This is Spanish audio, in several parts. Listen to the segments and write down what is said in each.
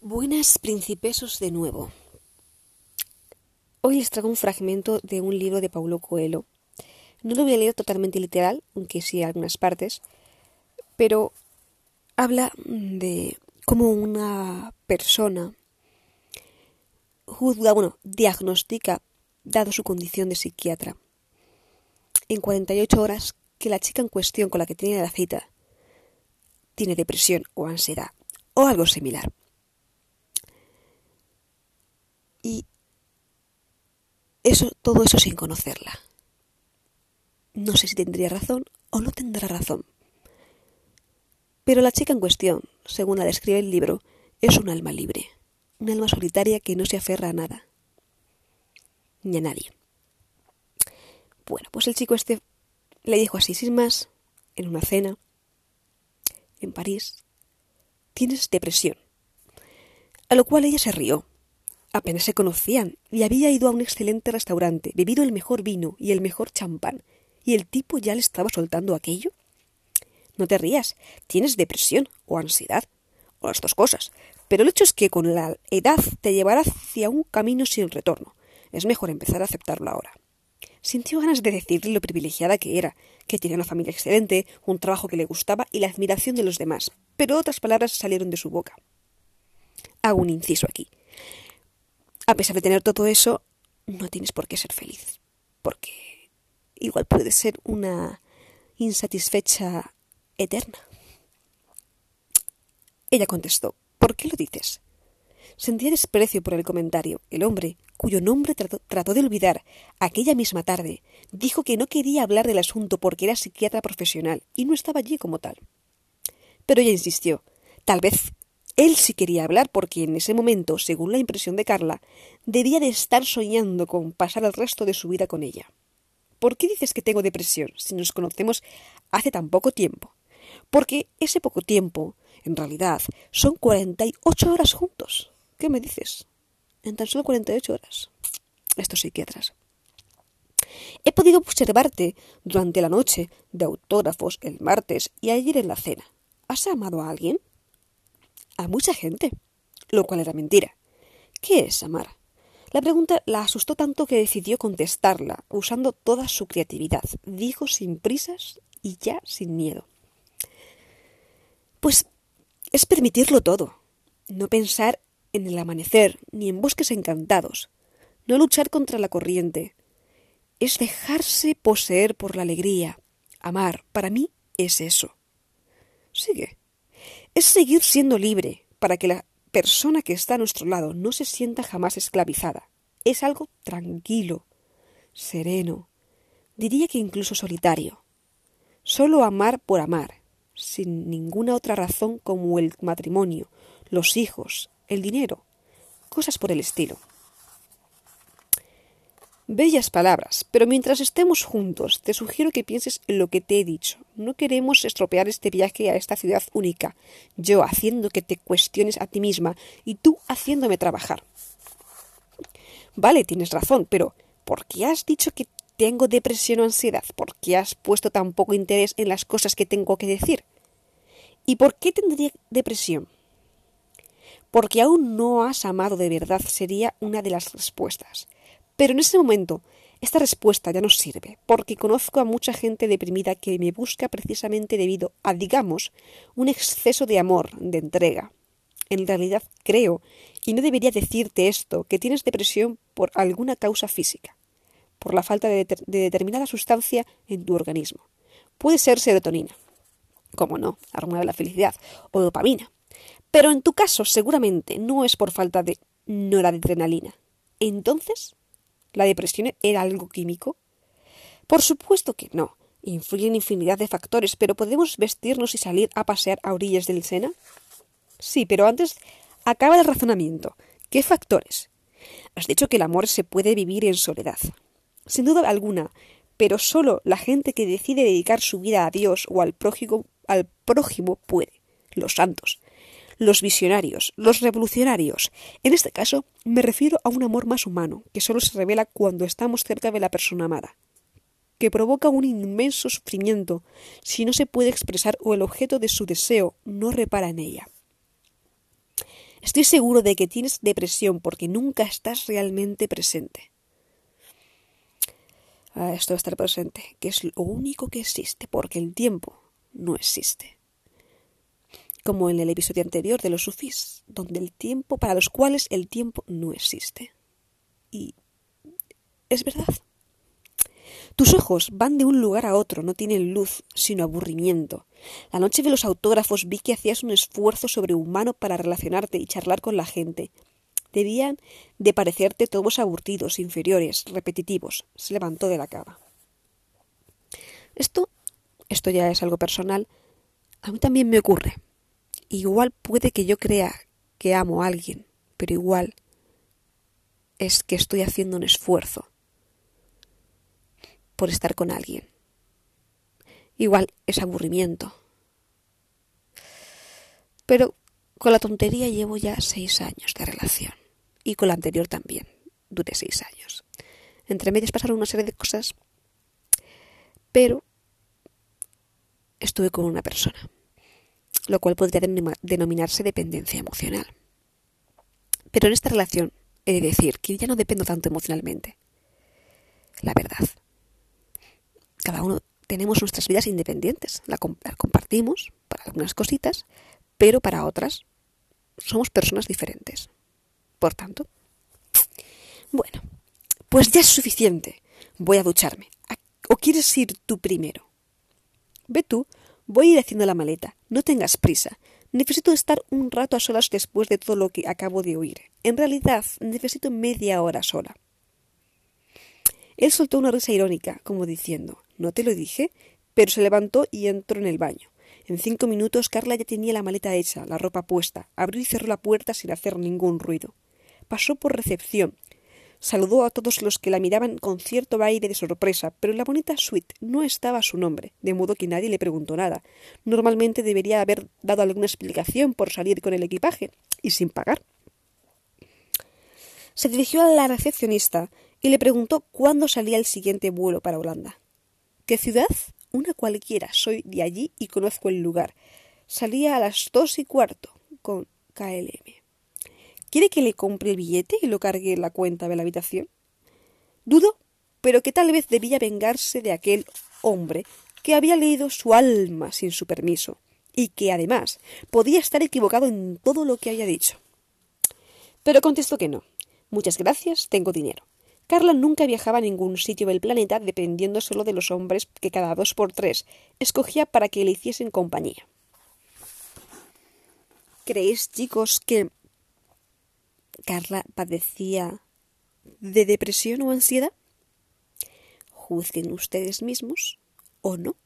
Buenas principesos de nuevo. Hoy les traigo un fragmento de un libro de Paulo Coelho. No lo voy a leer totalmente literal, aunque sí algunas partes, pero habla de cómo una persona juzga, bueno, diagnostica, dado su condición de psiquiatra, en 48 horas que la chica en cuestión con la que tiene la cita tiene depresión o ansiedad o algo similar. Y eso, todo eso sin conocerla. No sé si tendría razón o no tendrá razón. Pero la chica en cuestión, según la describe el libro, es un alma libre, un alma solitaria que no se aferra a nada, ni a nadie. Bueno, pues el chico este le dijo así, sin más, en una cena, en París, tienes depresión. A lo cual ella se rió, Apenas se conocían y había ido a un excelente restaurante, bebido el mejor vino y el mejor champán, y el tipo ya le estaba soltando aquello. No te rías, tienes depresión o ansiedad, o las dos cosas, pero el hecho es que con la edad te llevará hacia un camino sin retorno. Es mejor empezar a aceptarlo ahora. Sintió ganas de decirle lo privilegiada que era, que tenía una familia excelente, un trabajo que le gustaba y la admiración de los demás, pero otras palabras salieron de su boca. Hago un inciso aquí. A pesar de tener todo eso, no tienes por qué ser feliz, porque igual puede ser una insatisfecha eterna. Ella contestó, ¿por qué lo dices? Sentía desprecio por el comentario. El hombre, cuyo nombre trató, trató, de olvidar aquella misma tarde, dijo que no quería hablar del asunto porque era psiquiatra profesional y no estaba allí como tal. Pero ella insistió. Tal vez él sí quería hablar porque en ese momento, según la impresión de Carla, debía de estar soñando con pasar el resto de su vida con ella. ¿Por qué dices que tengo depresión si nos conocemos hace tan poco tiempo? Porque ese poco tiempo, en realidad, son cuarenta y ocho horas juntos. ¿Qué me dices? En tan solo cuarenta y ocho horas. Estos psiquiatras. He podido observarte durante la noche de autógrafos el martes y ayer en la cena. ¿Has amado a alguien? A mucha gente, lo cual era mentira. ¿Qué es amar? La pregunta la asustó tanto que decidió contestarla, usando toda su creatividad. Dijo sin prisas y ya sin miedo. Pues es permitirlo todo, no pensar en el amanecer ni en bosques encantados, no luchar contra la corriente. Es dejarse poseer por la alegría. Amar, para mí, es eso. Sigue es seguir siendo libre para que la persona que está a nuestro lado no se sienta jamás esclavizada. Es algo tranquilo, sereno, diría que incluso solitario. Solo amar por amar, sin ninguna otra razón como el matrimonio, los hijos, el dinero, cosas por el estilo. Bellas palabras, pero mientras estemos juntos, te sugiero que pienses en lo que te he dicho. No queremos estropear este viaje a esta ciudad única, yo haciendo que te cuestiones a ti misma y tú haciéndome trabajar. Vale, tienes razón, pero ¿por qué has dicho que tengo depresión o ansiedad? ¿Por qué has puesto tan poco interés en las cosas que tengo que decir? ¿Y por qué tendría depresión? Porque aún no has amado de verdad sería una de las respuestas. Pero en ese momento, esta respuesta ya no sirve, porque conozco a mucha gente deprimida que me busca precisamente debido a, digamos, un exceso de amor, de entrega. En realidad creo, y no debería decirte esto, que tienes depresión por alguna causa física, por la falta de, de determinada sustancia en tu organismo. Puede ser serotonina, como no, hormona de la felicidad, o dopamina. Pero en tu caso seguramente no es por falta de noradrenalina. Entonces, ¿La depresión era algo químico? Por supuesto que no. Influyen infinidad de factores, pero ¿podemos vestirnos y salir a pasear a orillas del Sena? Sí, pero antes acaba el razonamiento. ¿Qué factores? Has dicho que el amor se puede vivir en soledad. Sin duda alguna, pero solo la gente que decide dedicar su vida a Dios o al prójimo, al prójimo puede. Los santos los visionarios, los revolucionarios. En este caso, me refiero a un amor más humano, que solo se revela cuando estamos cerca de la persona amada, que provoca un inmenso sufrimiento si no se puede expresar o el objeto de su deseo no repara en ella. Estoy seguro de que tienes depresión porque nunca estás realmente presente. Ah, esto de estar presente, que es lo único que existe, porque el tiempo no existe. Como en el episodio anterior de los sufís, donde el tiempo, para los cuales el tiempo no existe. Y es verdad. Tus ojos van de un lugar a otro, no tienen luz, sino aburrimiento. La noche de los autógrafos vi que hacías un esfuerzo sobrehumano para relacionarte y charlar con la gente. Debían de parecerte todos aburridos, inferiores, repetitivos. Se levantó de la cama. Esto, esto ya es algo personal, a mí también me ocurre. Igual puede que yo crea que amo a alguien, pero igual es que estoy haciendo un esfuerzo por estar con alguien. Igual es aburrimiento. Pero con la tontería llevo ya seis años de relación. Y con la anterior también. Duré seis años. Entre medias pasaron una serie de cosas. Pero estuve con una persona. Lo cual podría denominarse dependencia emocional. Pero en esta relación he de decir que ya no dependo tanto emocionalmente. La verdad cada uno tenemos nuestras vidas independientes, la, compartimos para algunas cositas, pero para otras somos personas diferentes. Por tanto, bueno, pues ya es suficiente. Voy a ducharme. ¿O quieres ir tú primero? Ve tú, voy a ir haciendo la maleta. No tengas prisa. Necesito estar un rato a solas después de todo lo que acabo de oír. En realidad, necesito media hora sola. Él soltó una risa irónica, como diciendo ¿No te lo dije? Pero se levantó y entró en el baño. En cinco minutos Carla ya tenía la maleta hecha, la ropa puesta, abrió y cerró la puerta sin hacer ningún ruido. Pasó por recepción. Saludó a todos los que la miraban con cierto aire de sorpresa, pero en la bonita suite no estaba su nombre, de modo que nadie le preguntó nada. Normalmente debería haber dado alguna explicación por salir con el equipaje, y sin pagar. Se dirigió a la recepcionista y le preguntó cuándo salía el siguiente vuelo para Holanda. ¿Qué ciudad? Una cualquiera. Soy de allí y conozco el lugar. Salía a las dos y cuarto con KLM. ¿Quiere que le compre el billete y lo cargue en la cuenta de la habitación? Dudo, pero que tal vez debía vengarse de aquel hombre que había leído su alma sin su permiso y que además podía estar equivocado en todo lo que había dicho. Pero contestó que no. Muchas gracias, tengo dinero. Carla nunca viajaba a ningún sitio del planeta dependiendo solo de los hombres que cada dos por tres escogía para que le hiciesen compañía. ¿Creéis, chicos, que Carla padecía de depresión o ansiedad? Juzguen ustedes mismos o no.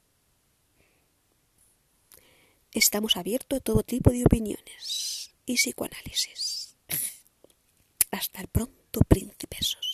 Estamos abiertos a todo tipo de opiniones y psicoanálisis. Hasta el pronto, príncipesos.